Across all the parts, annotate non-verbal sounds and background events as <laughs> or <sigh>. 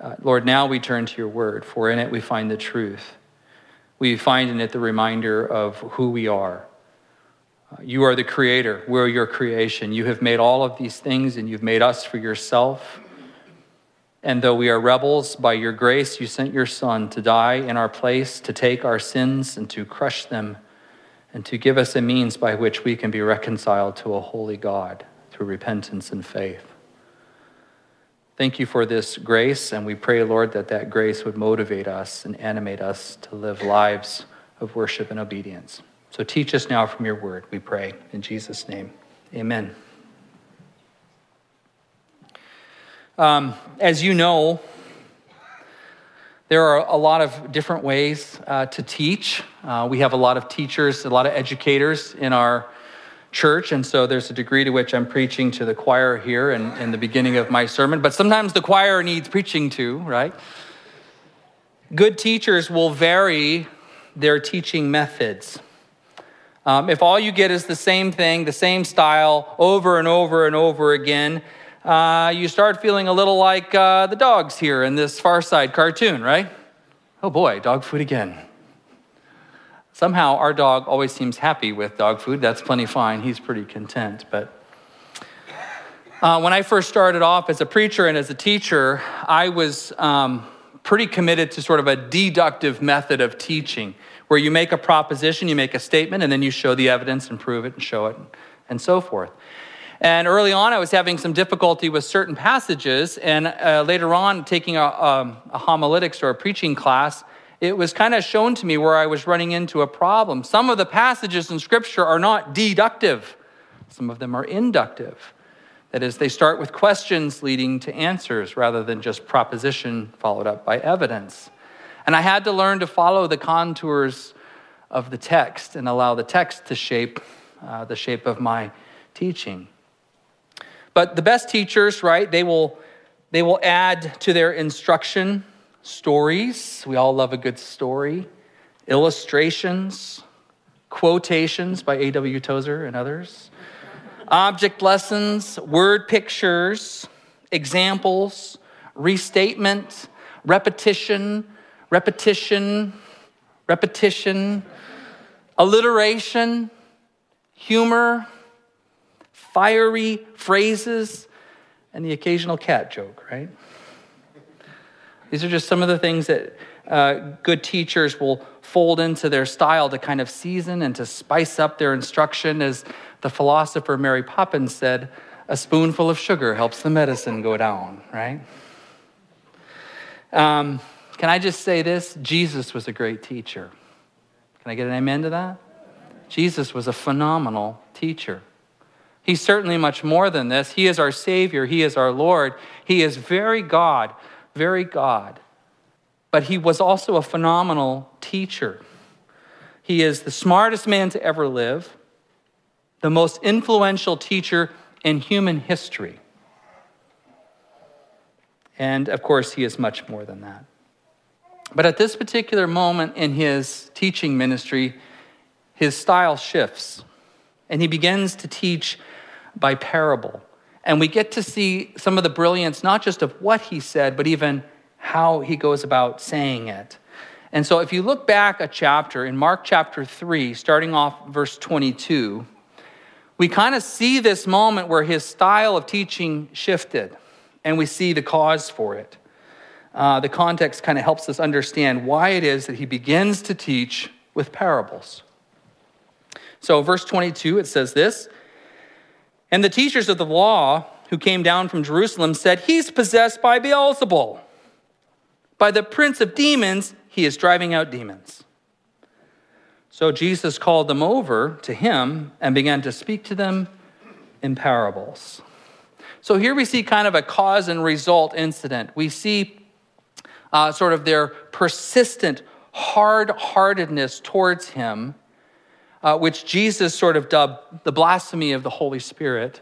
Uh, Lord, now we turn to your word, for in it we find the truth. We find in it the reminder of who we are. Uh, you are the creator, we're your creation. You have made all of these things, and you've made us for yourself. And though we are rebels, by your grace, you sent your Son to die in our place, to take our sins and to crush them, and to give us a means by which we can be reconciled to a holy God through repentance and faith. Thank you for this grace, and we pray, Lord, that that grace would motivate us and animate us to live lives of worship and obedience. So teach us now from your word, we pray. In Jesus' name, amen. Um, as you know, there are a lot of different ways uh, to teach. Uh, we have a lot of teachers, a lot of educators in our church, and so there's a degree to which I'm preaching to the choir here in, in the beginning of my sermon, but sometimes the choir needs preaching to, right? Good teachers will vary their teaching methods. Um, if all you get is the same thing, the same style, over and over and over again, uh, you start feeling a little like uh, the dogs here in this Far Side cartoon, right? Oh boy, dog food again. Somehow our dog always seems happy with dog food. That's plenty fine. He's pretty content. But uh, when I first started off as a preacher and as a teacher, I was um, pretty committed to sort of a deductive method of teaching, where you make a proposition, you make a statement, and then you show the evidence and prove it and show it and so forth. And early on, I was having some difficulty with certain passages. And uh, later on, taking a, um, a homiletics or a preaching class, it was kind of shown to me where I was running into a problem. Some of the passages in Scripture are not deductive, some of them are inductive. That is, they start with questions leading to answers rather than just proposition followed up by evidence. And I had to learn to follow the contours of the text and allow the text to shape uh, the shape of my teaching. But the best teachers, right, they will, they will add to their instruction stories. We all love a good story, illustrations, quotations by A.W. Tozer and others, object lessons, word pictures, examples, restatement, repetition, repetition, repetition, alliteration, humor fiery phrases, and the occasional cat joke, right? These are just some of the things that uh, good teachers will fold into their style to kind of season and to spice up their instruction. As the philosopher Mary Poppins said, a spoonful of sugar helps the medicine go down, right? Um, can I just say this? Jesus was a great teacher. Can I get an amen to that? Jesus was a phenomenal teacher. He's certainly much more than this. He is our Savior, He is our Lord. He is very God, very God. But He was also a phenomenal teacher. He is the smartest man to ever live, the most influential teacher in human history. And of course, he is much more than that. But at this particular moment in his teaching ministry, his style shifts, and he begins to teach by parable. And we get to see some of the brilliance, not just of what he said, but even how he goes about saying it. And so, if you look back a chapter in Mark chapter 3, starting off verse 22, we kind of see this moment where his style of teaching shifted, and we see the cause for it. Uh, the context kind of helps us understand why it is that he begins to teach with parables. So, verse 22, it says this and the teachers of the law who came down from Jerusalem said, He's possessed by Beelzebul. By the prince of demons, he is driving out demons. So Jesus called them over to him and began to speak to them in parables. So here we see kind of a cause and result incident. We see uh, sort of their persistent hard heartedness towards him uh, which Jesus sort of dubbed the blasphemy of the Holy Spirit.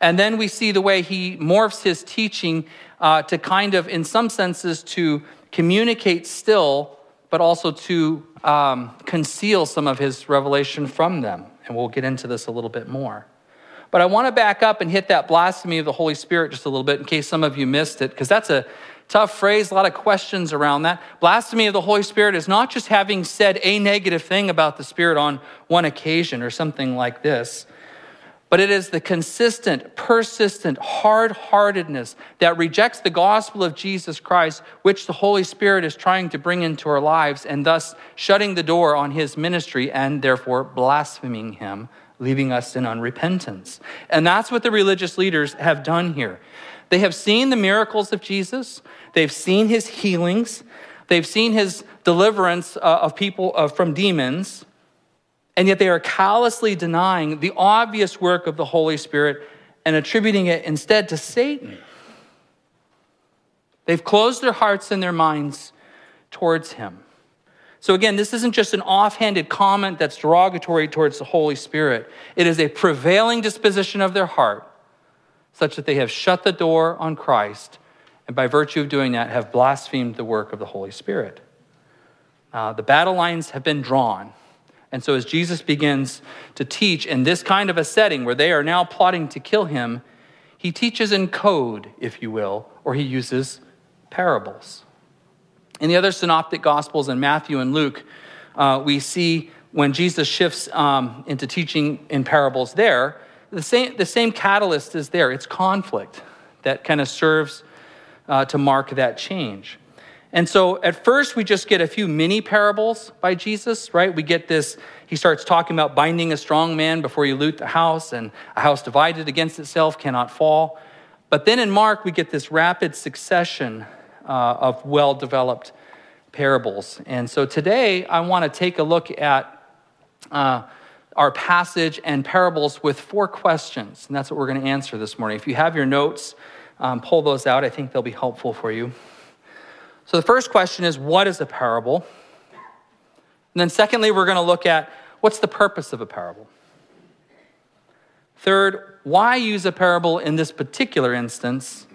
And then we see the way he morphs his teaching uh, to kind of, in some senses, to communicate still, but also to um, conceal some of his revelation from them. And we'll get into this a little bit more. But I want to back up and hit that blasphemy of the Holy Spirit just a little bit in case some of you missed it, because that's a Tough phrase, a lot of questions around that. Blasphemy of the Holy Spirit is not just having said a negative thing about the Spirit on one occasion or something like this, but it is the consistent, persistent, hard heartedness that rejects the gospel of Jesus Christ, which the Holy Spirit is trying to bring into our lives, and thus shutting the door on his ministry and therefore blaspheming him, leaving us in unrepentance. And that's what the religious leaders have done here. They have seen the miracles of Jesus, they've seen his healings, they've seen his deliverance uh, of people uh, from demons, and yet they are callously denying the obvious work of the Holy Spirit and attributing it instead to Satan. They've closed their hearts and their minds towards him. So, again, this isn't just an offhanded comment that's derogatory towards the Holy Spirit. It is a prevailing disposition of their heart such that they have shut the door on Christ, and by virtue of doing that, have blasphemed the work of the Holy Spirit. Uh, the battle lines have been drawn. And so, as Jesus begins to teach in this kind of a setting where they are now plotting to kill him, he teaches in code, if you will, or he uses parables. In the other synoptic gospels, in Matthew and Luke, uh, we see when Jesus shifts um, into teaching in parables there, the same, the same catalyst is there. It's conflict that kind of serves uh, to mark that change. And so at first, we just get a few mini parables by Jesus, right? We get this, he starts talking about binding a strong man before you loot the house, and a house divided against itself cannot fall. But then in Mark, we get this rapid succession uh, of well developed parables. And so today, I want to take a look at. Uh, our passage and parables with four questions. And that's what we're going to answer this morning. If you have your notes, um, pull those out. I think they'll be helpful for you. So the first question is what is a parable? And then, secondly, we're going to look at what's the purpose of a parable. Third, why use a parable in this particular instance?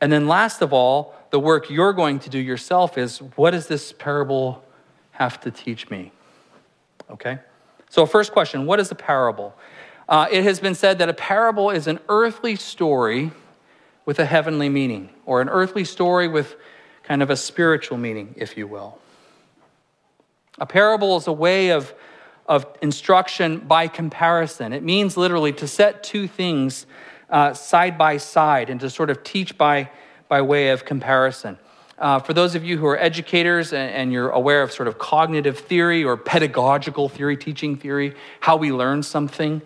And then, last of all, the work you're going to do yourself is what does this parable have to teach me? Okay? So, first question what is a parable? Uh, it has been said that a parable is an earthly story with a heavenly meaning, or an earthly story with kind of a spiritual meaning, if you will. A parable is a way of, of instruction by comparison. It means literally to set two things uh, side by side and to sort of teach by, by way of comparison. Uh, for those of you who are educators and, and, you're aware of sort of cognitive theory or pedagogical theory, teaching theory, how we learn something,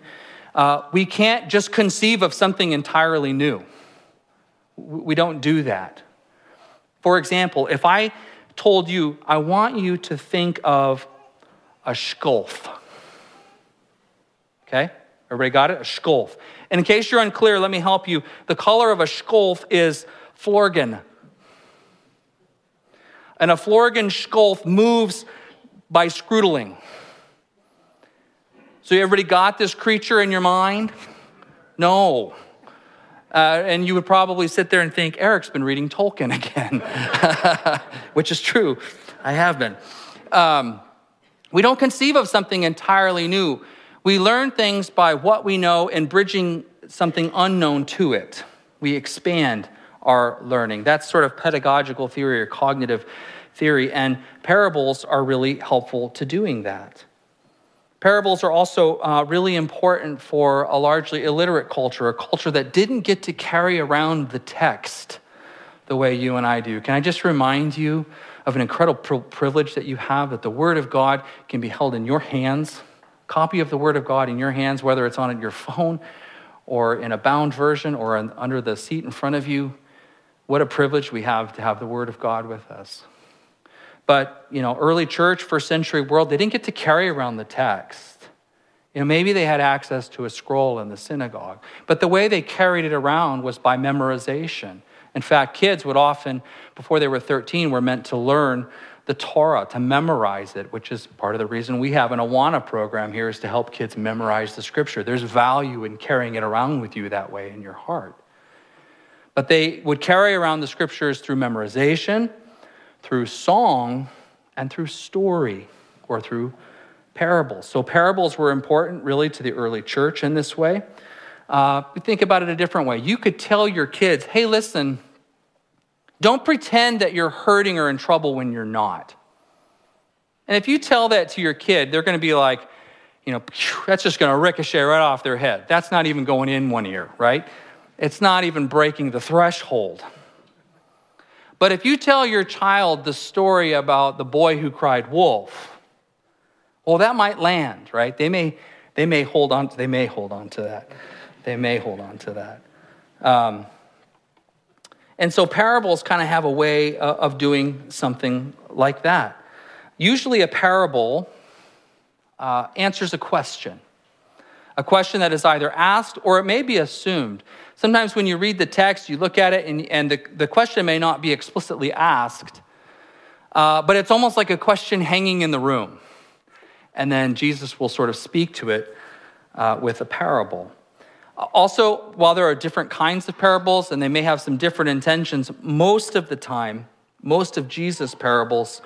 uh, we can't just conceive of something entirely new. We don't do that. For example, if I told you, I want you to think of a sculf. Okay? Everybody got it? A sculf. And in case you're unclear, let me help you. The color of a sculf is Florgan and a Florigan Sculf moves by scrutling. So, you everybody got this creature in your mind? No. Uh, and you would probably sit there and think, Eric's been reading Tolkien <laughs> again, which is true. I have been. Um, we don't conceive of something entirely new. We learn things by what we know and bridging something unknown to it. We expand our learning. That's sort of pedagogical theory or cognitive theory, and parables are really helpful to doing that. Parables are also uh, really important for a largely illiterate culture, a culture that didn't get to carry around the text the way you and I do. Can I just remind you of an incredible privilege that you have that the Word of God can be held in your hands? Copy of the Word of God in your hands, whether it's on your phone or in a bound version or under the seat in front of you. What a privilege we have to have the Word of God with us. But, you know, early church, first century world, they didn't get to carry around the text. You know, maybe they had access to a scroll in the synagogue, but the way they carried it around was by memorization. In fact, kids would often, before they were 13, were meant to learn the Torah, to memorize it, which is part of the reason we have an Awana program here is to help kids memorize the scripture. There's value in carrying it around with you that way in your heart. But they would carry around the scriptures through memorization, through song and through story or through parables. So, parables were important really to the early church in this way. Uh, think about it a different way. You could tell your kids, hey, listen, Don't pretend that you're hurting or in trouble when you're not. And if you tell that to your kid, they're going to be like, you know, that's just going to ricochet right off their head. That's not even going in one ear, right? It's not even breaking the threshold. But if you tell your child the story about the boy who cried wolf, well, that might land, right? They may, they may hold on. To, they may hold on to that. They may hold on to that. Um, and so parables kind of have a way of doing something like that. Usually, a parable uh, answers a question, a question that is either asked or it may be assumed. Sometimes when you read the text, you look at it and, and the, the question may not be explicitly asked, uh, but it's almost like a question hanging in the room. And then Jesus will sort of speak to it uh, with a parable. Also, while there are different kinds of parables and they may have some different intentions, most of the time, most of Jesus' parables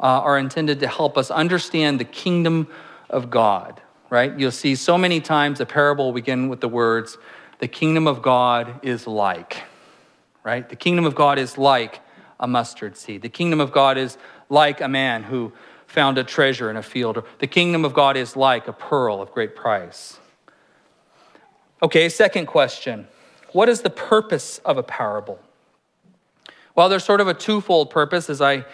uh, are intended to help us understand the kingdom of God, right? You'll see so many times a parable begin with the words, the kingdom of God is like, right? The kingdom of God is like a mustard seed. The kingdom of God is like a man who found a treasure in a field. The kingdom of God is like a pearl of great price. Okay, second question What is the purpose of a parable? Well, there's sort of a twofold purpose, as I,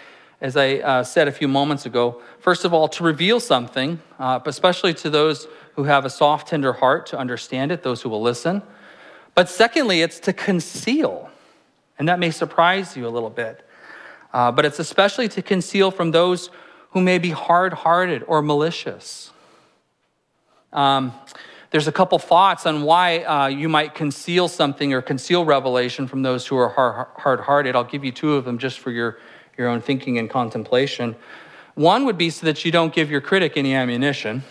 as I uh, said a few moments ago. First of all, to reveal something, uh, especially to those who have a soft, tender heart to understand it, those who will listen. But secondly, it's to conceal. And that may surprise you a little bit. Uh, but it's especially to conceal from those who may be hard hearted or malicious. Um, there's a couple thoughts on why uh, you might conceal something or conceal revelation from those who are hard hearted. I'll give you two of them just for your, your own thinking and contemplation. One would be so that you don't give your critic any ammunition.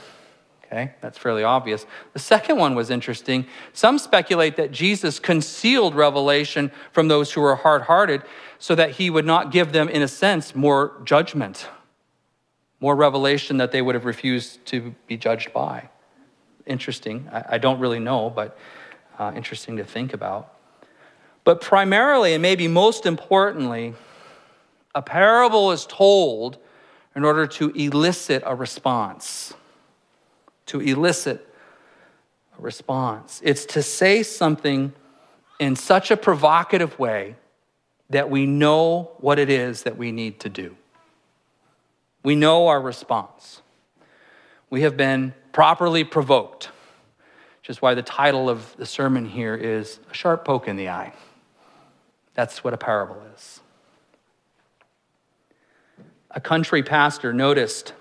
Okay, that's fairly obvious. The second one was interesting. Some speculate that Jesus concealed revelation from those who were hard hearted so that he would not give them, in a sense, more judgment, more revelation that they would have refused to be judged by interesting. I, I don't really know, but uh, interesting to think about. But primarily, and maybe most importantly, a parable is told in order to elicit a response. To elicit a response. It's to say something in such a provocative way that we know what it is that we need to do. We know our response. We have been properly provoked, which is why the title of the sermon here is A Sharp Poke in the Eye. That's what a parable is. A country pastor noticed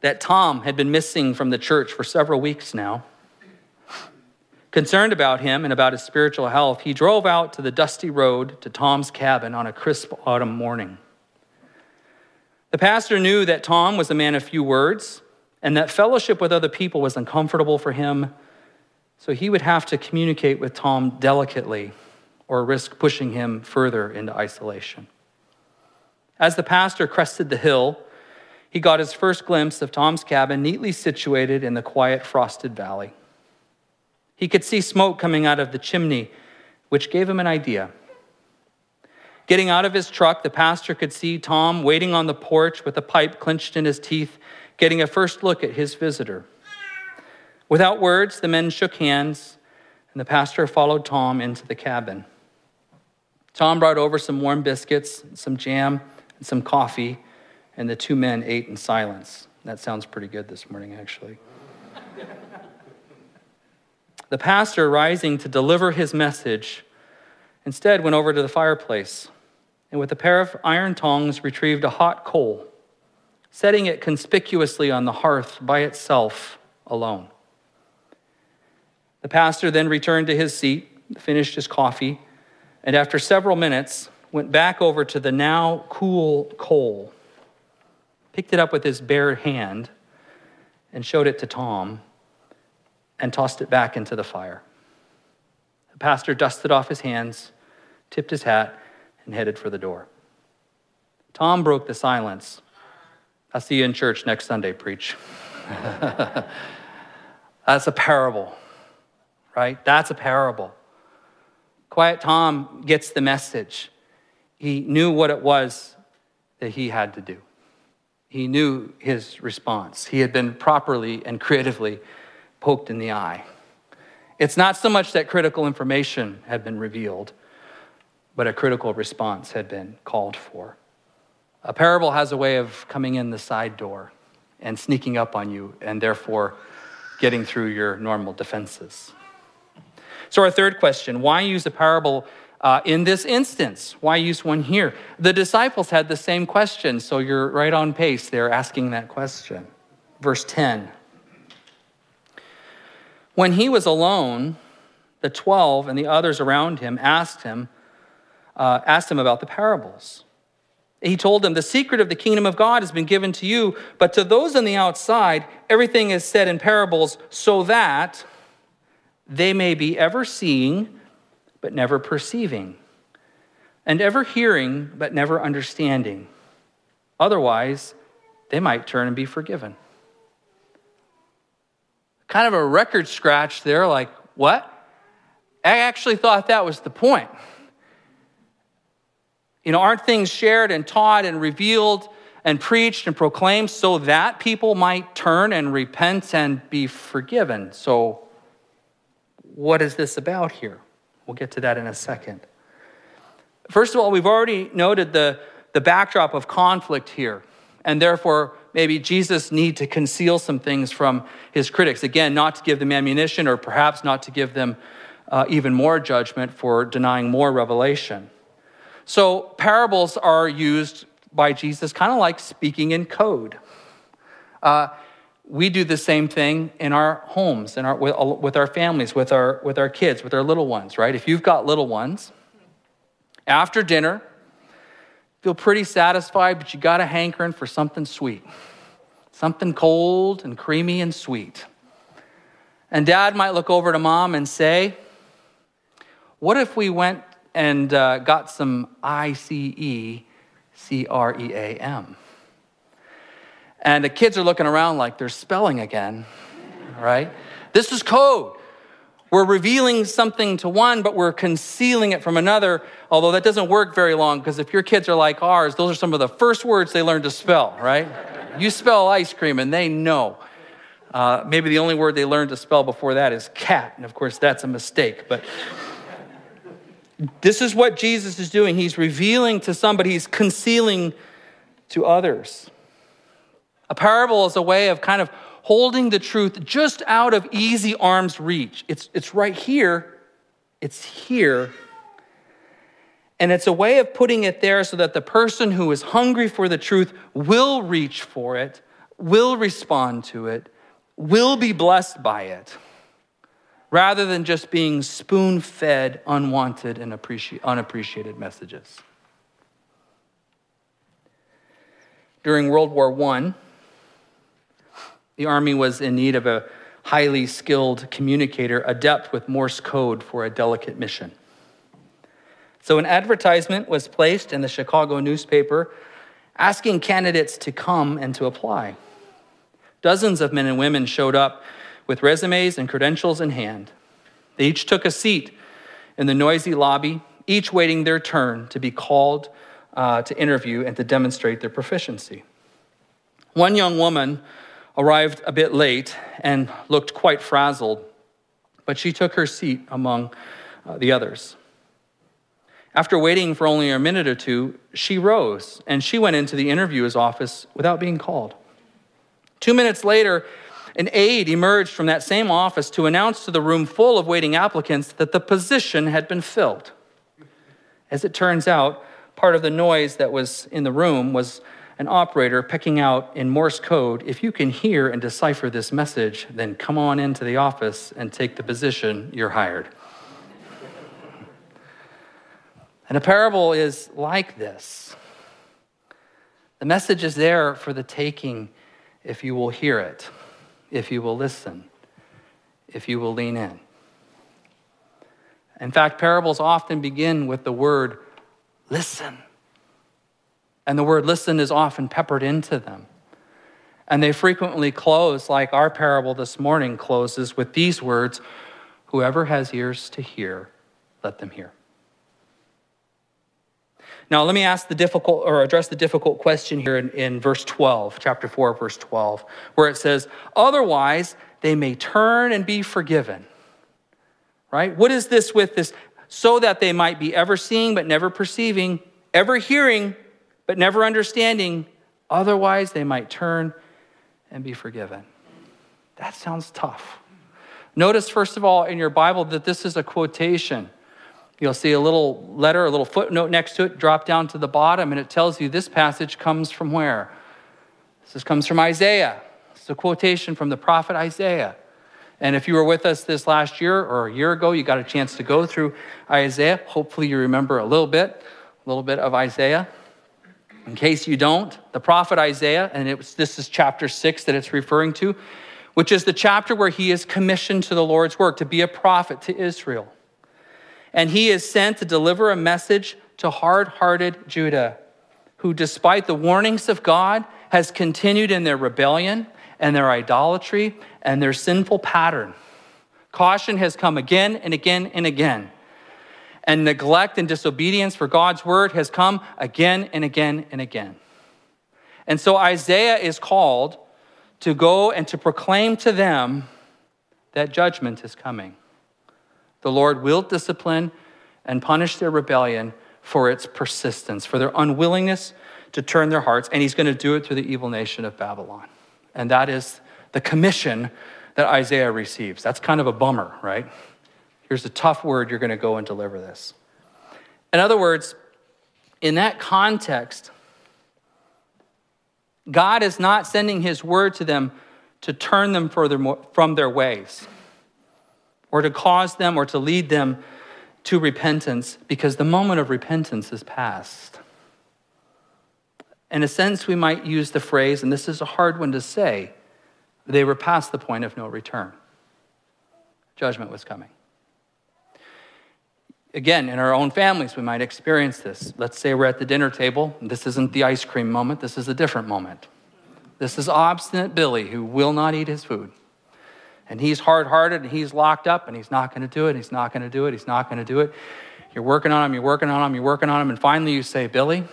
that Tom had been missing from the church for several weeks now. Concerned about him and about his spiritual health, he drove out to the dusty road to Tom's cabin on a crisp autumn morning. The pastor knew that Tom was a man of few words and that fellowship with other people was uncomfortable for him. So he would have to communicate with Tom delicately or risk pushing him further into isolation. As the pastor crested the hill, he got his first glimpse of Tom's cabin neatly situated in the quiet frosted valley. He could see smoke coming out of the chimney, which gave him an idea. Getting out of his truck, the pastor could see Tom waiting on the porch with a pipe clenched in his teeth getting a first look at his visitor. Without words, the men shook hands, and the pastor followed Tom into the cabin. Tom brought over some warm biscuits, some jam, and some coffee, and the two men ate in silence. That sounds pretty good this morning, actually. the pastor, rising to deliver his message, instead went over to the fireplace and, with a pair of iron tongs, retrieved a hot coal setting it conspicuously on the hearth by itself alone. The pastor then returned to his seat, finished his coffee, and after several minutes, went back over to the now cool coal, picked it up with his bare hand, and showed it to Tom, and tossed it back into the fire. The pastor dusted off his hands, tipped his hat, and headed for the door. Tom broke the silence I'll see you in church next Sunday, preach. <laughs> That's a parable, right? That's a parable. Quiet Tom gets the message. he knew what it was that he had to do. He knew his response. He had been properly and creatively poked in the eye. It's not so much that critical information had been revealed, but a critical response had been called for. A parable has a way of coming in the side door and sneaking up on you, and therefore getting through your normal defenses. So, our third question why use a parable uh, in this instance? Why use one here? The disciples had the same question, so you're right on pace there asking that question. Verse 10 When he was alone, the 12 and the others around him asked him, uh, asked him about the parables. He told them, The secret of the kingdom of God has been given to you, but to those on the outside, everything is said in parables so that they may be ever seeing, but never perceiving, and ever hearing, but never understanding. Otherwise, they might turn and be forgiven. Kind of a record scratch there, like, what? I actually thought that was the point. You know, aren't things shared and taught and revealed and preached and proclaimed so that people might turn and repent and be forgiven? So, what is this about here? We'll get to that in a second. First of all, we've already noted the, the backdrop of conflict here, and therefore, maybe Jesus need to conceal some things from his critics. Again, not to give them ammunition or perhaps not to give them uh, even more judgment for denying more revelation. So, parables are used by Jesus kind of like speaking in code. Uh, we do the same thing in our homes, in our, with, our families, with our, with our kids, with our little ones, right? If you've got little ones, after dinner, feel pretty satisfied, but you got a hankering for something sweet, something cold and creamy and sweet. And dad might look over to mom and say, What if we went and uh, got some I C E C R E A M. And the kids are looking around like they're spelling again, right? This is code. We're revealing something to one, but we're concealing it from another, although that doesn't work very long because if your kids are like ours, those are some of the first words they learn to spell, right? You spell ice cream and they know. Uh, maybe the only word they learn to spell before that is cat, and of course that's a mistake. But this is what Jesus is doing. He's revealing to somebody, he's concealing to others. A parable is a way of kind of holding the truth just out of easy arm's reach. It's, it's right here, it's here. And it's a way of putting it there so that the person who is hungry for the truth will reach for it, will respond to it, will be blessed by it rather than just being spoon fed unwanted and unappreciated messages. During World War I, the Army was in need of a highly skilled communicator adept with Morse code for a delicate mission. So, an advertisement was placed in the Chicago newspaper asking candidates to come and to apply. Dozens of men and women showed up with resumes and credentials in hand. They each took a seat in the noisy lobby, each waiting their turn to be called uh, to interview and to demonstrate their proficiency. One young woman arrived a bit late and looked quite frazzled, but she took her seat among uh, the others. After waiting for only a minute or two, she rose and she went into the interviewer's office without being called. Two minutes later, an aide emerged from that same office to announce to the room full of waiting applicants that the position had been filled. As it turns out, part of the noise that was in the room was an operator picking out in Morse code if you can hear and decipher this message, then come on into the office and take the position, you're hired. And a parable is like this. The message is there for the taking if you will hear it if you will listen, if you will lean in. In fact, parables often begin with the word listen. And the word listen is often peppered into them. And they frequently close, like our parable this morning closes, with these words Whoever has ears to hear, let them hear. Now, let me ask the difficult or address the difficult question here in, in verse 12, chapter 4, verse 12, where it says, Otherwise, they may turn and be forgiven. Right? What is this with this? So that they might be ever seeing but never perceiving, ever hearing but never understanding. Otherwise, they might turn and be forgiven. That sounds tough. Notice, first of all, in your Bible that this is a quotation. You'll see a little letter, a little footnote next to it, drop down to the bottom, and it tells you this passage comes from where? This comes from Isaiah. It's a quotation from the prophet Isaiah. And if you were with us this last year or a year ago, you got a chance to go through Isaiah. Hopefully, you remember a little bit, a little bit of Isaiah. In case you don't, the prophet Isaiah, and was, this is chapter six that it's referring to, which is the chapter where he is commissioned to the Lord's work to be a prophet to Israel. And he is sent to deliver a message to hard hearted Judah, who, despite the warnings of God, has continued in their rebellion and their idolatry and their sinful pattern. Caution has come again and again and again. And neglect and disobedience for God's word has come again and again and again. And so Isaiah is called to go and to proclaim to them that judgment is coming. The Lord will discipline and punish their rebellion for its persistence, for their unwillingness to turn their hearts, and He's going to do it through the evil nation of Babylon. And that is the commission that Isaiah receives. That's kind of a bummer, right? Here's a tough word, you're going to go and deliver this. In other words, in that context, God is not sending his word to them to turn them further from their ways or to cause them or to lead them to repentance because the moment of repentance is past. In a sense, we might use the phrase, and this is a hard one to say, they were past the point of no return. Judgment was coming. Again, in our own families, we might experience this. Let's say we're at the dinner table. This isn't the ice cream moment, this is a different moment. This is obstinate Billy who will not eat his food. And he's hard hearted and he's locked up and he's not going to do it. He's not going to do it. He's not going to do it. You're working on him, you're working on him, you're working on him. And finally you say, Billy,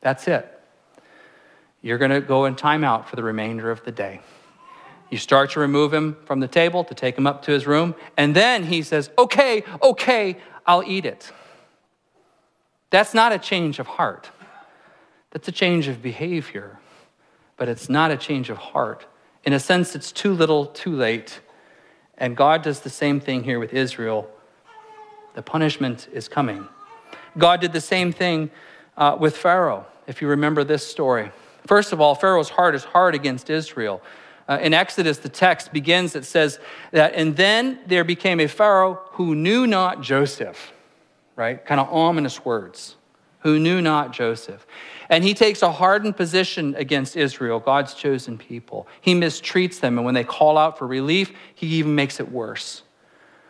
that's it. You're going to go in timeout for the remainder of the day. You start to remove him from the table to take him up to his room. And then he says, Okay, okay, I'll eat it. That's not a change of heart. That's a change of behavior, but it's not a change of heart. In a sense, it's too little, too late. And God does the same thing here with Israel. The punishment is coming. God did the same thing uh, with Pharaoh, if you remember this story. First of all, Pharaoh's heart is hard against Israel. Uh, in Exodus, the text begins, it says that, and then there became a Pharaoh who knew not Joseph, right? Kind of ominous words, who knew not Joseph. And he takes a hardened position against Israel, God's chosen people. He mistreats them, and when they call out for relief, he even makes it worse.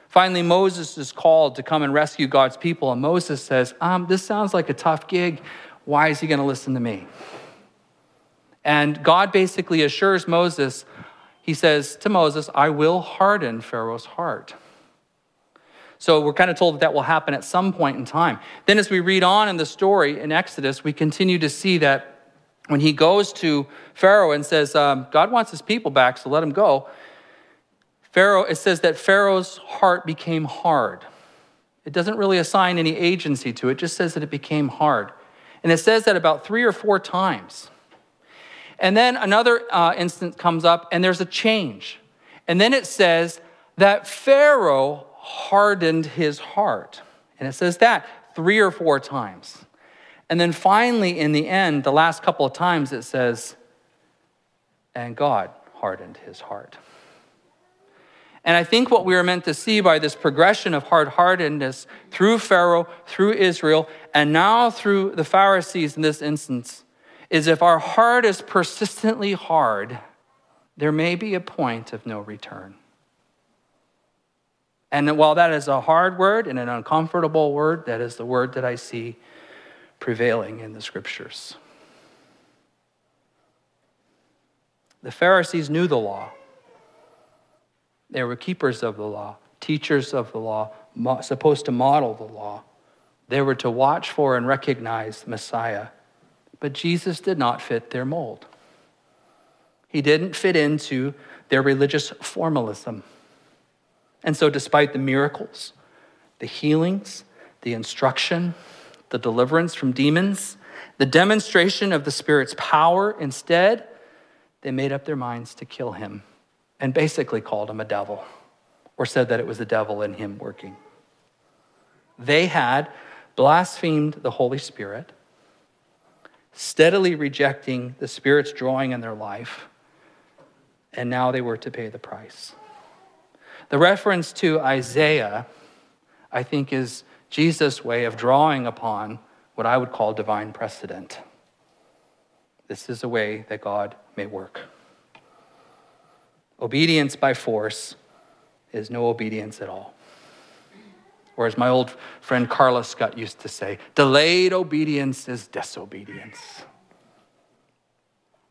Finally, Moses is called to come and rescue God's people, and Moses says, um, This sounds like a tough gig. Why is he going to listen to me? And God basically assures Moses, he says to Moses, I will harden Pharaoh's heart. So we're kind of told that that will happen at some point in time. Then, as we read on in the story in Exodus, we continue to see that when he goes to Pharaoh and says, um, God wants his people back, so let him go. Pharaoh, it says that Pharaoh's heart became hard. It doesn't really assign any agency to it, it just says that it became hard. And it says that about three or four times. And then another uh, instance comes up, and there's a change. And then it says that Pharaoh hardened his heart. And it says that three or four times. And then finally, in the end, the last couple of times, it says, and God hardened his heart. And I think what we are meant to see by this progression of hard heartedness through Pharaoh, through Israel, and now through the Pharisees in this instance is if our heart is persistently hard, there may be a point of no return. And while that is a hard word and an uncomfortable word, that is the word that I see prevailing in the scriptures. The Pharisees knew the law. They were keepers of the law, teachers of the law, supposed to model the law. They were to watch for and recognize Messiah. But Jesus did not fit their mold. He didn't fit into their religious formalism. And so, despite the miracles, the healings, the instruction, the deliverance from demons, the demonstration of the Spirit's power, instead, they made up their minds to kill him and basically called him a devil or said that it was the devil in him working. They had blasphemed the Holy Spirit, steadily rejecting the Spirit's drawing in their life, and now they were to pay the price. The reference to Isaiah, I think, is Jesus' way of drawing upon what I would call divine precedent. This is a way that God may work. Obedience by force is no obedience at all. Or as my old friend Carlos Scott used to say, delayed obedience is disobedience.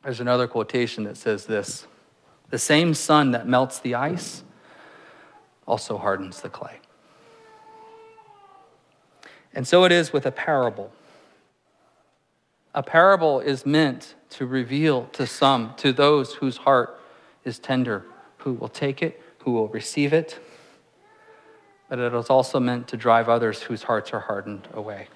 There's another quotation that says this The same sun that melts the ice also hardens the clay. And so it is with a parable. A parable is meant to reveal to some, to those whose heart is tender, who will take it, who will receive it, but it is also meant to drive others whose hearts are hardened away.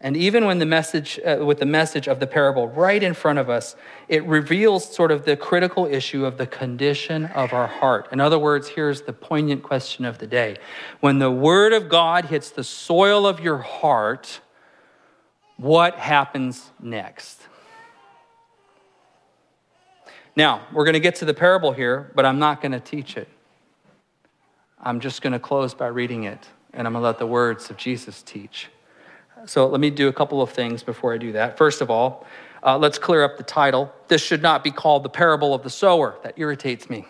And even when the message, uh, with the message of the parable right in front of us, it reveals sort of the critical issue of the condition of our heart. In other words, here's the poignant question of the day. When the word of God hits the soil of your heart, what happens next? Now, we're going to get to the parable here, but I'm not going to teach it. I'm just going to close by reading it, and I'm going to let the words of Jesus teach. So let me do a couple of things before I do that. First of all, uh, let's clear up the title. This should not be called the parable of the sower. That irritates me.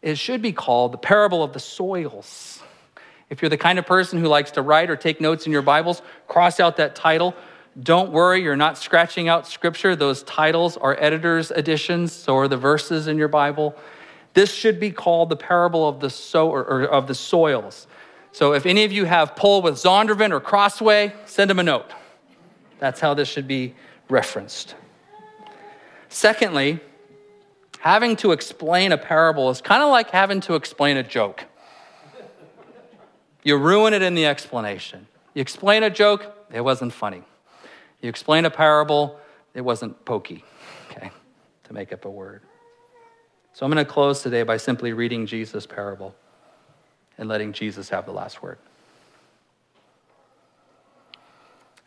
It should be called the parable of the soils. If you're the kind of person who likes to write or take notes in your Bibles, cross out that title. Don't worry, you're not scratching out scripture. Those titles are editor's editions, so are the verses in your Bible. This should be called the parable of the sower or of the soils. So if any of you have pull with Zondervan or Crossway, send them a note. That's how this should be referenced. Secondly, having to explain a parable is kind of like having to explain a joke. You ruin it in the explanation. You explain a joke, it wasn't funny. You explain a parable, it wasn't pokey, okay, to make up a word. So I'm going to close today by simply reading Jesus' parable and letting Jesus have the last word.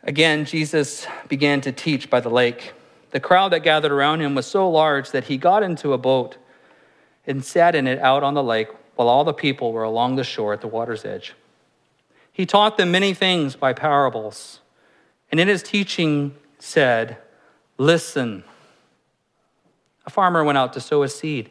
Again, Jesus began to teach by the lake. The crowd that gathered around him was so large that he got into a boat and sat in it out on the lake while all the people were along the shore at the water's edge. He taught them many things by parables, and in his teaching said, Listen. A farmer went out to sow a seed.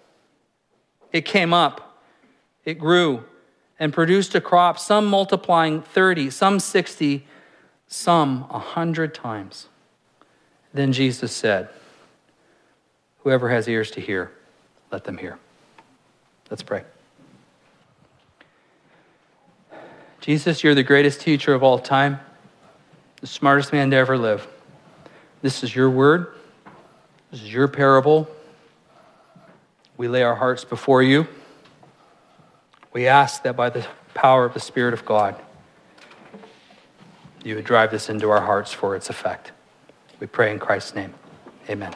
it came up, it grew, and produced a crop, some multiplying 30, some 60, some 100 times. Then Jesus said, Whoever has ears to hear, let them hear. Let's pray. Jesus, you're the greatest teacher of all time, the smartest man to ever live. This is your word, this is your parable. We lay our hearts before you. We ask that by the power of the Spirit of God, you would drive this into our hearts for its effect. We pray in Christ's name. Amen.